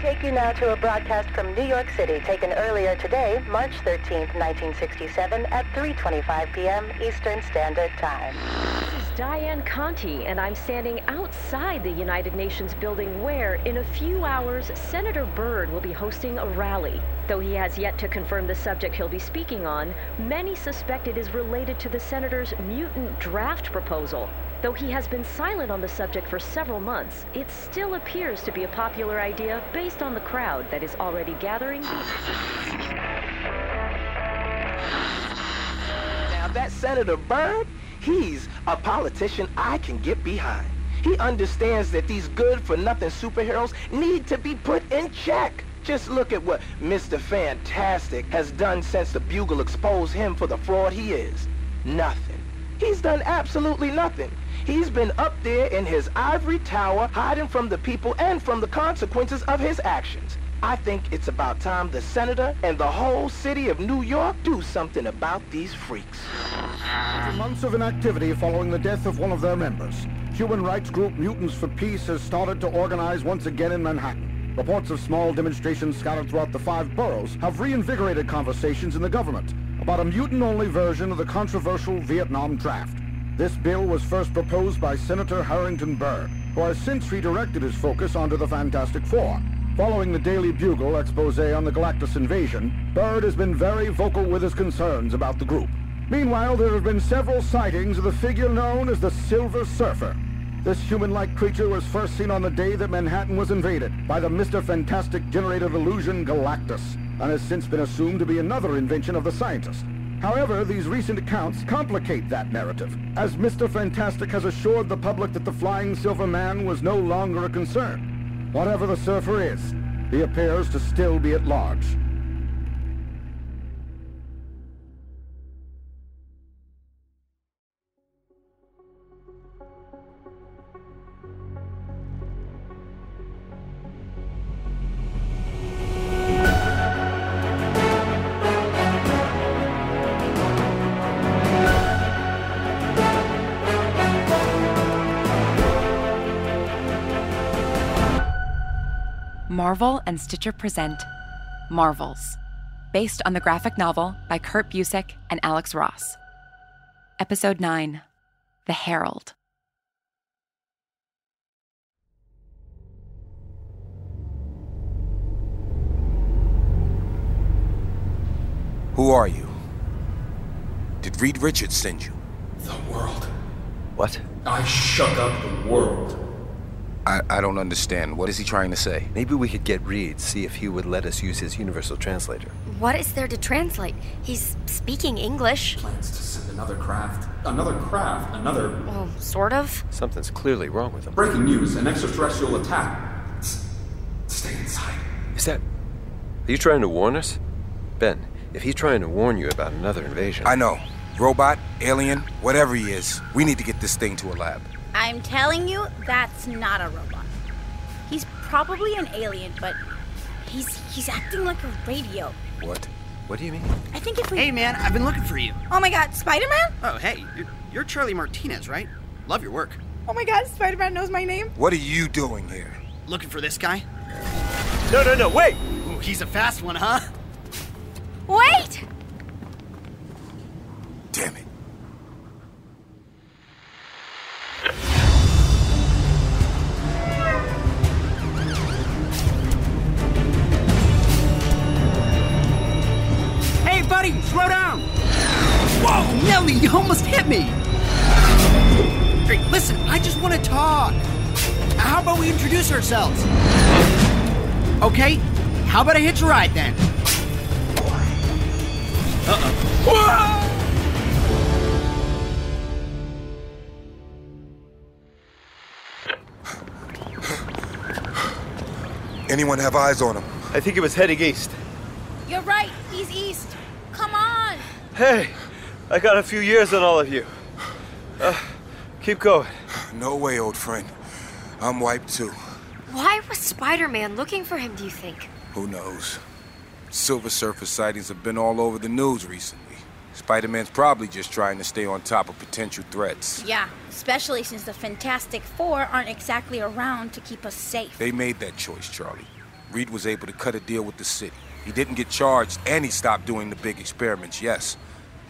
Take you now to a broadcast from New York City taken earlier today, March 13th, 1967 at 3.25 p.m. Eastern Standard Time. This is Diane Conti, and I'm standing outside the United Nations building where, in a few hours, Senator Byrd will be hosting a rally. Though he has yet to confirm the subject he'll be speaking on, many suspect it is related to the senator's mutant draft proposal. Though he has been silent on the subject for several months, it still appears to be a popular idea based on the crowd that is already gathering. Now, that Senator Byrd, he's a politician I can get behind. He understands that these good-for-nothing superheroes need to be put in check. Just look at what Mr. Fantastic has done since the Bugle exposed him for the fraud he is. Nothing. He's done absolutely nothing. He's been up there in his ivory tower, hiding from the people and from the consequences of his actions. I think it's about time the senator and the whole city of New York do something about these freaks. After months of inactivity following the death of one of their members, human rights group Mutants for Peace has started to organize once again in Manhattan. Reports of small demonstrations scattered throughout the five boroughs have reinvigorated conversations in the government about a mutant-only version of the controversial Vietnam draft. This bill was first proposed by Senator Harrington Byrd, who has since redirected his focus onto the Fantastic Four. Following the Daily Bugle expose on the Galactus invasion, Byrd has been very vocal with his concerns about the group. Meanwhile, there have been several sightings of the figure known as the Silver Surfer. This human-like creature was first seen on the day that Manhattan was invaded by the Mr. Fantastic generated illusion Galactus, and has since been assumed to be another invention of the scientist. However, these recent accounts complicate that narrative, as Mr. Fantastic has assured the public that the Flying Silver Man was no longer a concern. Whatever the surfer is, he appears to still be at large. Marvel and Stitcher present Marvels, based on the graphic novel by Kurt Busiek and Alex Ross. Episode 9 The Herald. Who are you? Did Reed Richards send you? The world. What? I shook up the world. I, I don't understand. What is he trying to say? Maybe we could get Reed, see if he would let us use his universal translator. What is there to translate? He's speaking English. Plans to send another craft. Another craft. Another. Well, sort of. Something's clearly wrong with him. Breaking news an extraterrestrial attack. S- stay inside. Is that. Are you trying to warn us? Ben, if he's trying to warn you about another invasion. I know. Robot, alien, whatever he is, we need to get this thing to a lab. I'm telling you, that's not a robot. He's probably an alien, but he's he's acting like a radio. What? What do you mean? I think if we Hey man, I've been looking for you. Oh my god, Spider-Man? Oh hey, you're, you're Charlie Martinez, right? Love your work. Oh my god, Spider-Man knows my name. What are you doing here? Looking for this guy? No, no, no, wait! Ooh, he's a fast one, huh? How about I hitch a ride then? Uh-oh. Anyone have eyes on him? I think it was heading east. You're right. He's east. Come on. Hey, I got a few years on all of you. Uh, keep going. No way, old friend. I'm wiped too. Why was Spider Man looking for him, do you think? Who knows? Silver Surfer sightings have been all over the news recently. Spider Man's probably just trying to stay on top of potential threats. Yeah, especially since the Fantastic Four aren't exactly around to keep us safe. They made that choice, Charlie. Reed was able to cut a deal with the city. He didn't get charged, and he stopped doing the big experiments, yes.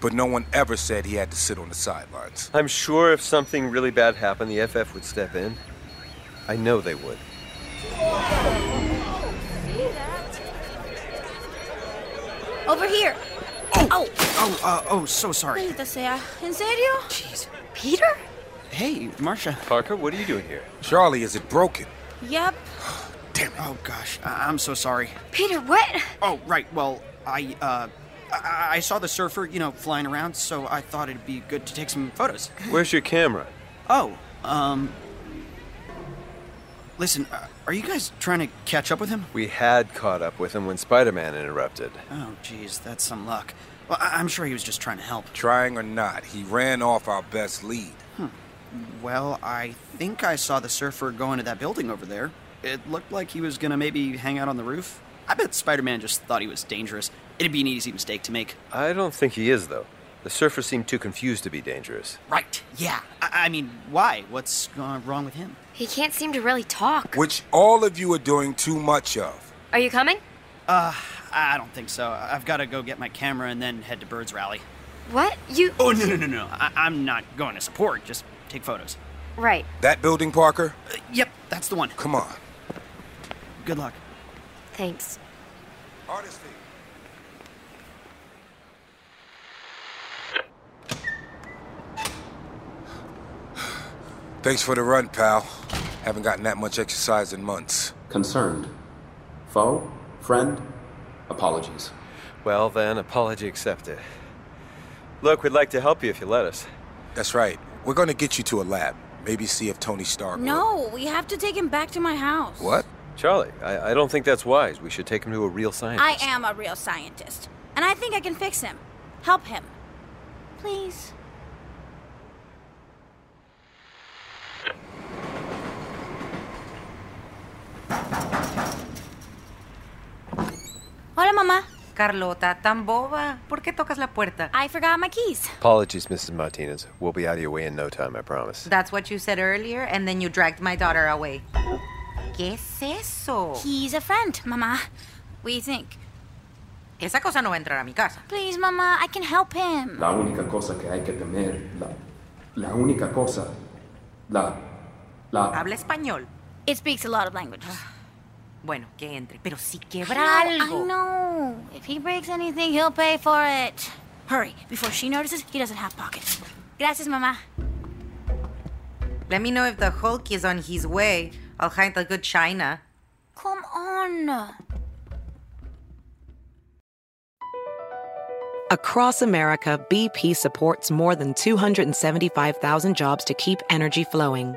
But no one ever said he had to sit on the sidelines. I'm sure if something really bad happened, the FF would step in. I know they would. Over here. Oh, oh, oh, uh, oh, so sorry. Maldita sea. ¿En serio? Jeez. Peter? Hey, Marsha. Parker, what are you doing here? Charlie, is it broken? Yep. Damn. It. Oh gosh, I- I'm so sorry. Peter, what? Oh right. Well, I uh, I-, I saw the surfer, you know, flying around, so I thought it'd be good to take some photos. Where's your camera? Oh, um. Listen, uh, are you guys trying to catch up with him? We had caught up with him when Spider Man interrupted. Oh, geez, that's some luck. Well, I- I'm sure he was just trying to help. Trying or not, he ran off our best lead. Hmm. Well, I think I saw the surfer go into that building over there. It looked like he was gonna maybe hang out on the roof. I bet Spider Man just thought he was dangerous. It'd be an easy mistake to make. I don't think he is, though. The surfer seemed too confused to be dangerous. Right, yeah. I, I mean, why? What's uh, wrong with him? He can't seem to really talk. Which all of you are doing too much of. Are you coming? Uh, I don't think so. I've gotta go get my camera and then head to Byrd's Rally. What? You. Oh, no, no, no, no. I- I'm not going to support, just take photos. Right. That building, Parker? Uh, yep, that's the one. Come on. Good luck. Thanks. Hardesty. Thanks for the run, pal. Haven't gotten that much exercise in months. Concerned. Foe? Friend? Apologies. Well, then, apology accepted. Look, we'd like to help you if you let us. That's right. We're gonna get you to a lab. Maybe see if Tony Stark. will- No, we have to take him back to my house. What? Charlie, I, I don't think that's wise. We should take him to a real scientist. I am a real scientist, and I think I can fix him. Help him. Please. Hola, mamá. Carlota, tan boba. ¿Por qué tocas la puerta? I forgot my keys. Apologies, Mrs. Martinez. We'll be out of your way in no time, I promise. That's what you said earlier, and then you dragged my daughter away. ¿Qué es eso? He's a friend, mamá. What do you think? Esa cosa no va a entrar a mi casa. Please, mamá, I can help him. La única cosa que hay que temer, la, la única cosa, la, la... Habla español. It speaks a lot of languages. Bueno, que entre. Pero si quebra I know, algo. I know. If he breaks anything, he'll pay for it. Hurry, before she notices he doesn't have pockets. Gracias, mamá. Let me know if the Hulk is on his way. I'll hide the good china. Come on. Across America, BP supports more than 275,000 jobs to keep energy flowing.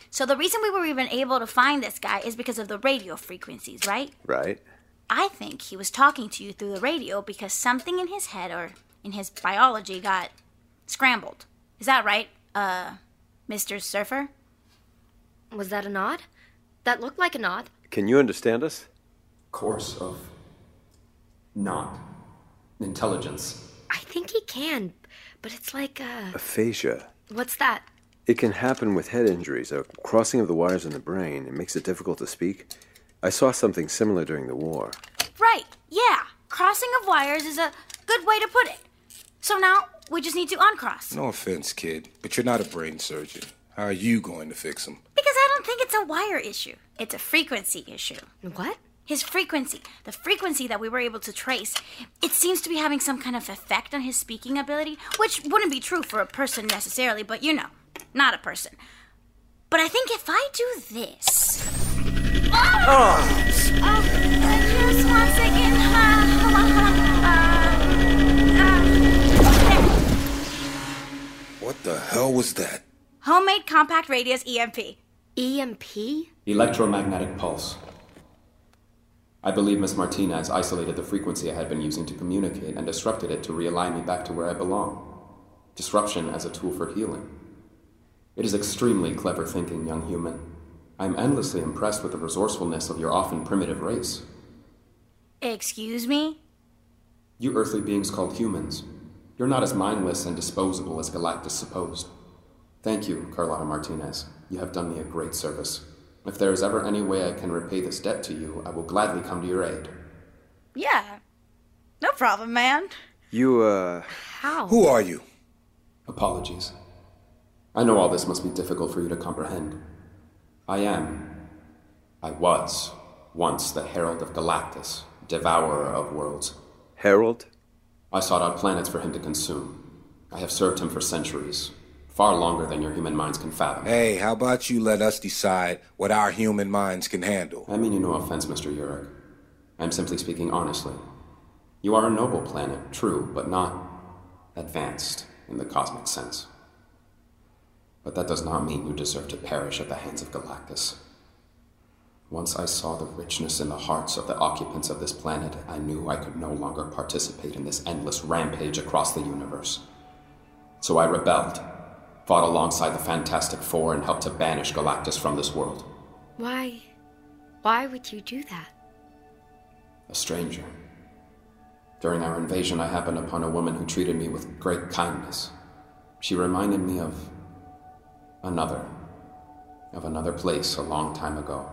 so the reason we were even able to find this guy is because of the radio frequencies, right? Right? I think he was talking to you through the radio because something in his head or in his biology got scrambled. Is that right, uh, Mr. Surfer? Was that a nod? That looked like a nod. Can you understand us? Course of. not. intelligence. I think he can, but it's like, uh. Aphasia. What's that? It can happen with head injuries, a crossing of the wires in the brain. It makes it difficult to speak. I saw something similar during the war. Right, yeah. Crossing of wires is a good way to put it. So now we just need to uncross. No offense, kid, but you're not a brain surgeon. How are you going to fix him? Because I don't think it's a wire issue, it's a frequency issue. What? His frequency, the frequency that we were able to trace, it seems to be having some kind of effect on his speaking ability, which wouldn't be true for a person necessarily, but you know, not a person. But I think if I do this. Oh! oh just. Uh, hold on, hold on. Uh, uh, what the hell was that? Homemade compact radius EMP. EMP? Electromagnetic pulse. I believe Miss Martinez isolated the frequency I had been using to communicate and disrupted it to realign me back to where I belong. Disruption as a tool for healing. It is extremely clever thinking, young human. I am endlessly impressed with the resourcefulness of your often primitive race. Excuse me? You earthly beings called humans. You're not as mindless and disposable as Galactus supposed. Thank you, Carlotta Martinez. You have done me a great service. If there is ever any way I can repay this debt to you, I will gladly come to your aid. Yeah. No problem, man. You, uh. How? Who are you? Apologies. I know all this must be difficult for you to comprehend. I am. I was once the Herald of Galactus, devourer of worlds. Herald? I sought out planets for him to consume. I have served him for centuries, far longer than your human minds can fathom. Hey, how about you let us decide what our human minds can handle? I mean you no offense, Mr. Urich. I'm simply speaking honestly. You are a noble planet, true, but not advanced in the cosmic sense. But that does not mean you deserve to perish at the hands of Galactus. Once I saw the richness in the hearts of the occupants of this planet, I knew I could no longer participate in this endless rampage across the universe. So I rebelled, fought alongside the Fantastic Four, and helped to banish Galactus from this world. Why? Why would you do that? A stranger. During our invasion, I happened upon a woman who treated me with great kindness. She reminded me of another, of another place a long time ago.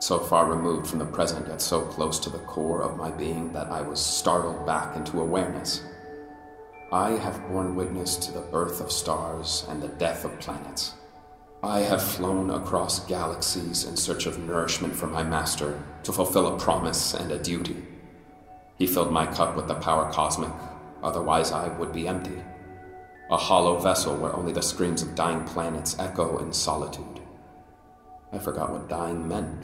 So far removed from the present, yet so close to the core of my being that I was startled back into awareness. I have borne witness to the birth of stars and the death of planets. I have flown across galaxies in search of nourishment for my master to fulfill a promise and a duty. He filled my cup with the power cosmic, otherwise, I would be empty a hollow vessel where only the screams of dying planets echo in solitude. I forgot what dying meant,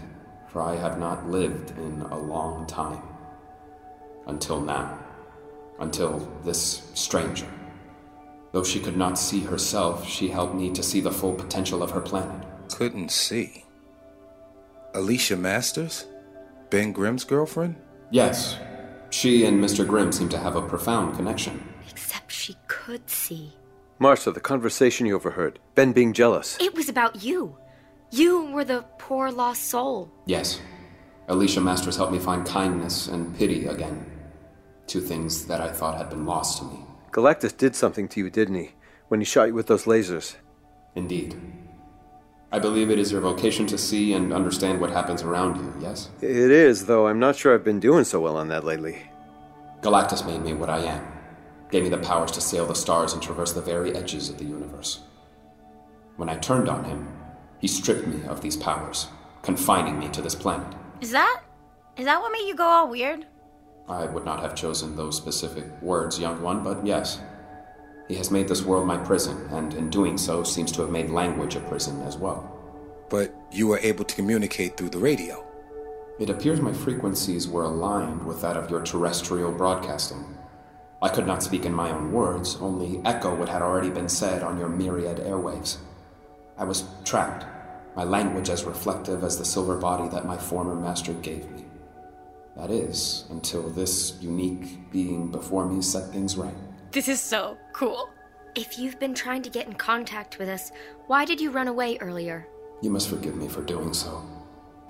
for I have not lived in a long time. Until now. Until this stranger. Though she could not see herself, she helped me to see the full potential of her planet. Couldn't see. Alicia Masters? Ben Grimm's girlfriend? Yes. She and Mr. Grimm seem to have a profound connection. Except she could see. Marsha, the conversation you overheard. Ben being jealous. It was about you. You were the poor lost soul. Yes. Alicia Masters helped me find kindness and pity again. Two things that I thought had been lost to me. Galactus did something to you, didn't he? When he shot you with those lasers. Indeed. I believe it is your vocation to see and understand what happens around you, yes? It is, though I'm not sure I've been doing so well on that lately. Galactus made me what I am, gave me the powers to sail the stars and traverse the very edges of the universe. When I turned on him, he stripped me of these powers, confining me to this planet. Is that. Is that what made you go all weird? I would not have chosen those specific words, young one, but yes. He has made this world my prison, and in doing so, seems to have made language a prison as well. But you were able to communicate through the radio. It appears my frequencies were aligned with that of your terrestrial broadcasting. I could not speak in my own words, only echo what had already been said on your myriad airwaves. I was trapped, my language as reflective as the silver body that my former master gave me. That is, until this unique being before me set things right. This is so cool. If you've been trying to get in contact with us, why did you run away earlier? You must forgive me for doing so.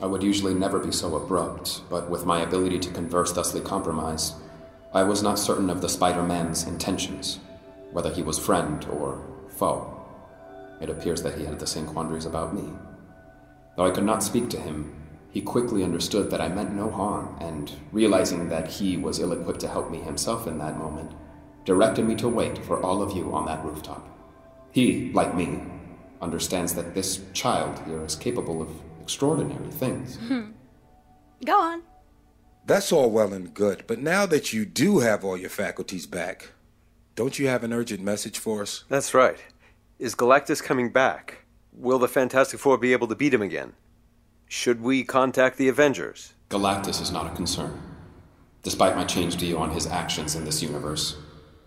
I would usually never be so abrupt, but with my ability to converse thusly compromised, I was not certain of the Spider Man's intentions, whether he was friend or foe. It appears that he had the same quandaries about me. Though I could not speak to him, he quickly understood that I meant no harm, and realizing that he was ill equipped to help me himself in that moment, directed me to wait for all of you on that rooftop. He, like me, understands that this child here is capable of extraordinary things. Hmm. Go on. That's all well and good, but now that you do have all your faculties back, don't you have an urgent message for us? That's right. Is Galactus coming back? Will the Fantastic Four be able to beat him again? Should we contact the Avengers? Galactus is not a concern. Despite my changed view on his actions in this universe,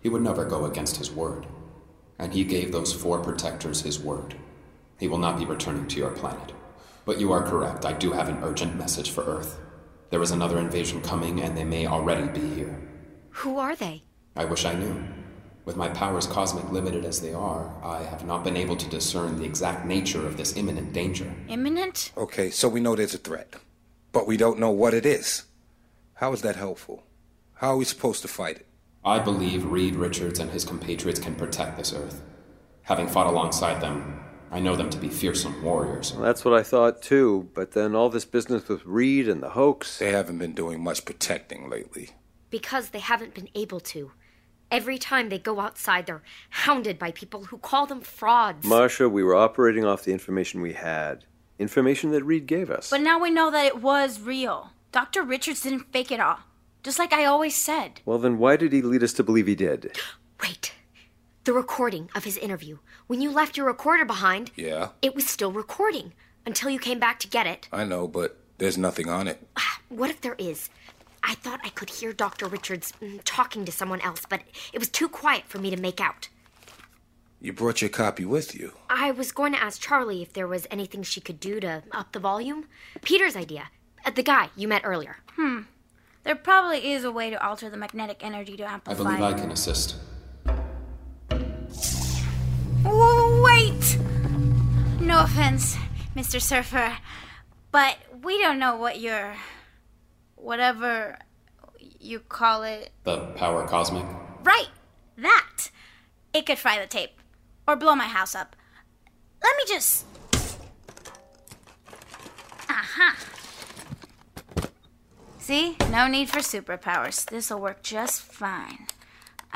he would never go against his word. And he gave those four protectors his word. He will not be returning to your planet. But you are correct, I do have an urgent message for Earth. There is another invasion coming, and they may already be here. Who are they? I wish I knew. With my powers cosmic limited as they are, I have not been able to discern the exact nature of this imminent danger. Imminent? Okay, so we know there's a threat, but we don't know what it is. How is that helpful? How are we supposed to fight it? I believe Reed Richards and his compatriots can protect this Earth. Having fought alongside them, I know them to be fearsome warriors. Well, that's what I thought too, but then all this business with Reed and the hoax. They haven't been doing much protecting lately. Because they haven't been able to. Every time they go outside, they're hounded by people who call them frauds. Marsha, we were operating off the information we had. Information that Reed gave us. But now we know that it was real. Dr. Richards didn't fake it all. Just like I always said. Well, then why did he lead us to believe he did? Wait. The recording of his interview. When you left your recorder behind, Yeah, it was still recording until you came back to get it. I know, but there's nothing on it. What if there is? I thought I could hear Dr. Richards mm, talking to someone else, but it was too quiet for me to make out. You brought your copy with you. I was going to ask Charlie if there was anything she could do to up the volume. Peter's idea. Uh, the guy you met earlier. Hmm. There probably is a way to alter the magnetic energy to amplify I amplify. believe I can assist. Wait! No offense, Mr. Surfer, but we don't know what your. whatever you call it. The power cosmic? Right! That! It could fry the tape. Or blow my house up. Let me just. Aha! See? No need for superpowers. This'll work just fine.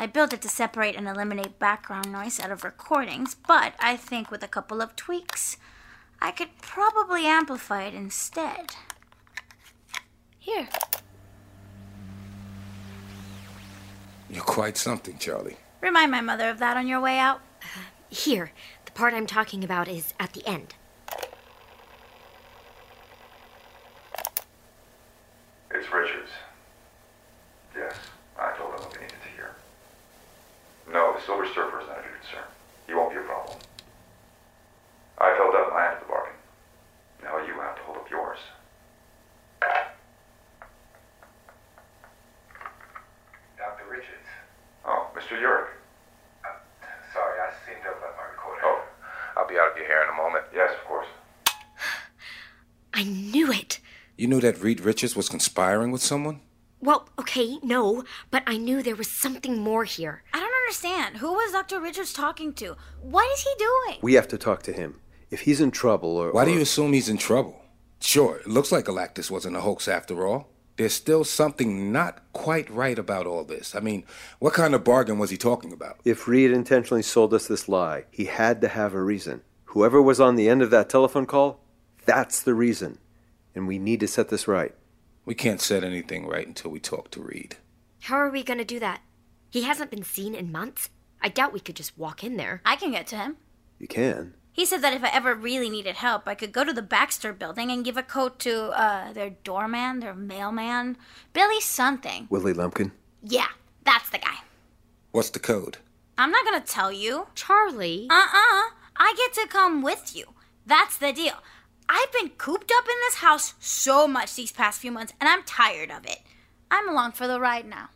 I built it to separate and eliminate background noise out of recordings, but I think with a couple of tweaks, I could probably amplify it instead. Here. You're quite something, Charlie. Remind my mother of that on your way out. Uh, here, the part I'm talking about is at the end. It's Richards. Yes, I told him what we needed to hear. No, the Silver Surfer is not of your concern. He won't be a problem. I held up my end of the bargain. Now you have to hold up yours. Dr. Richards. Oh, Mr. Urich. sorry, I seem to have left my recorder. Oh, I'll be out of your hair in a moment. Yes, of course. I knew it. You knew that Reed Richards was conspiring with someone? Well, okay, no, but I knew there was something more here. I don't understand. Who was Dr. Richards talking to? What is he doing? We have to talk to him. If he's in trouble or. Why do you assume he's in trouble? Sure, it looks like Galactus wasn't a hoax after all. There's still something not quite right about all this. I mean, what kind of bargain was he talking about? If Reed intentionally sold us this lie, he had to have a reason. Whoever was on the end of that telephone call, that's the reason. And we need to set this right. We can't set anything right until we talk to Reed. How are we gonna do that? He hasn't been seen in months. I doubt we could just walk in there. I can get to him. You can. He said that if I ever really needed help, I could go to the Baxter building and give a coat to uh, their doorman, their mailman, Billy something. Willie Lumpkin. Yeah, that's the guy. What's the code? I'm not gonna tell you. Charlie. Uh uh I get to come with you. That's the deal. I've been cooped up in this house so much these past few months, and I'm tired of it. I'm along for the ride now.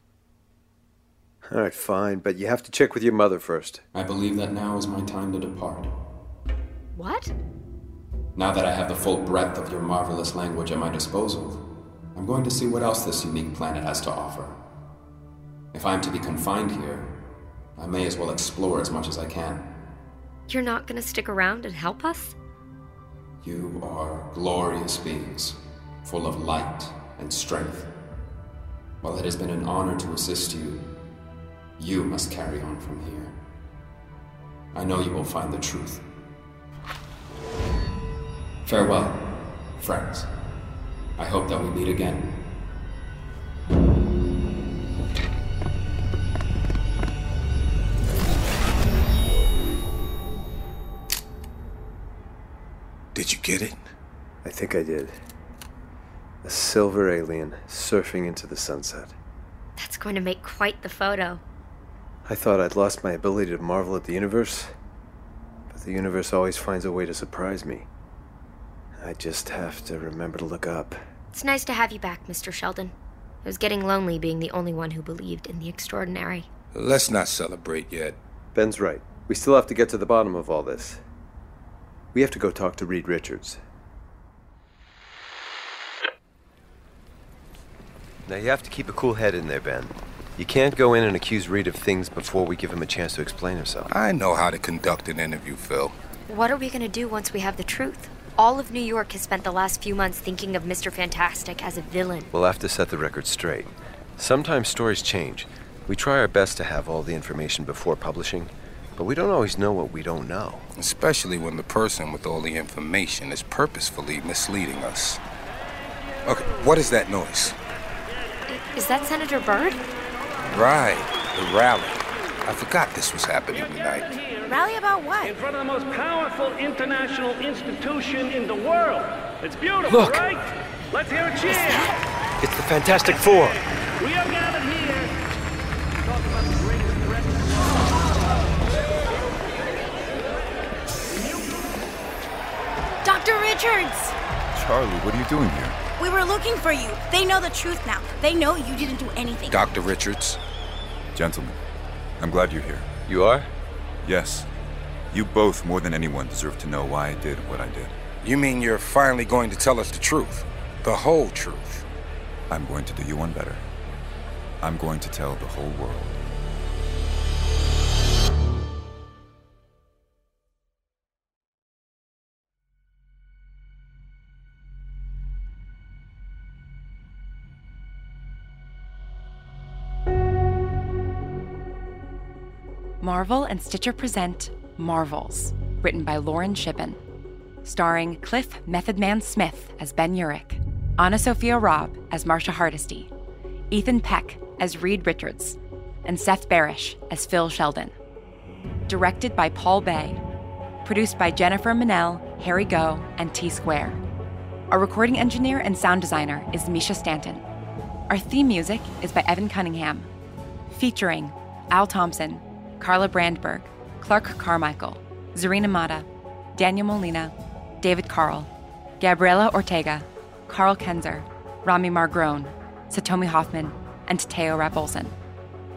All right, fine, but you have to check with your mother first. I believe that now is my time to depart. What? Now that I have the full breadth of your marvelous language at my disposal, I'm going to see what else this unique planet has to offer. If I'm to be confined here, I may as well explore as much as I can. You're not gonna stick around and help us? You are glorious beings, full of light and strength. While it has been an honor to assist you, you must carry on from here. I know you will find the truth. Farewell, friends. I hope that we meet again. Get it? I think I did. A silver alien surfing into the sunset. That's going to make quite the photo. I thought I'd lost my ability to marvel at the universe, but the universe always finds a way to surprise me. I just have to remember to look up. It's nice to have you back, Mr. Sheldon. It was getting lonely being the only one who believed in the extraordinary. Let's not celebrate yet. Ben's right. We still have to get to the bottom of all this. We have to go talk to Reed Richards. Now you have to keep a cool head in there, Ben. You can't go in and accuse Reed of things before we give him a chance to explain himself. I know how to conduct an interview, Phil. What are we gonna do once we have the truth? All of New York has spent the last few months thinking of Mr. Fantastic as a villain. We'll have to set the record straight. Sometimes stories change. We try our best to have all the information before publishing, but we don't always know what we don't know. Especially when the person with all the information is purposefully misleading us. Okay, what is that noise? Is that Senator Byrd? Right, the rally. I forgot this was happening tonight. Rally about what? In front of the most powerful international institution in the world. It's beautiful, Look. right? Let's hear a cheer. It's the Fantastic Four. We are gathered here. Richards! Charlie, what are you doing here? We were looking for you. They know the truth now. They know you didn't do anything. Dr. Richards? Gentlemen, I'm glad you're here. You are? Yes. You both, more than anyone, deserve to know why I did what I did. You mean you're finally going to tell us the truth? The whole truth? I'm going to do you one better. I'm going to tell the whole world. Marvel and Stitcher present Marvels, written by Lauren Shippen. Starring Cliff Method Man Smith as Ben Urich, AnnaSophia Robb as Marsha Hardesty, Ethan Peck as Reed Richards, and Seth Barrish as Phil Sheldon. Directed by Paul Bae. Produced by Jennifer Manel, Harry Go, and T Square. Our recording engineer and sound designer is Mischa Stanton. Our theme music is by Evan Cunningham, featuring Al Thompson, Carla Brandberg, Clark Carmichael, Zarina Mata, Daniel Molina, David Carl, Gabriela Ortega, Carl Kenzer, Rami Margrone, Satomi Hoffman, and Teo Rapolson.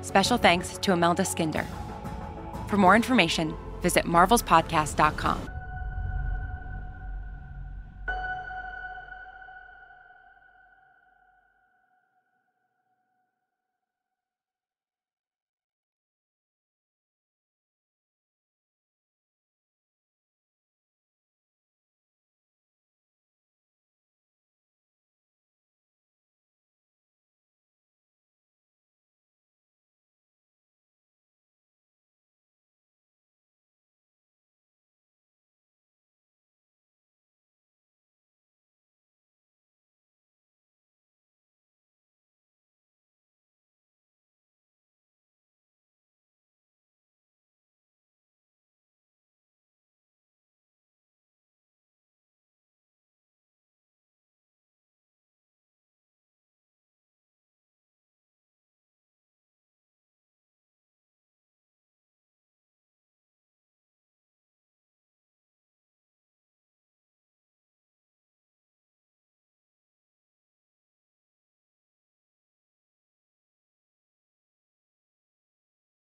Special thanks to Imelda Skinder. For more information, visit marvelspodcast.com.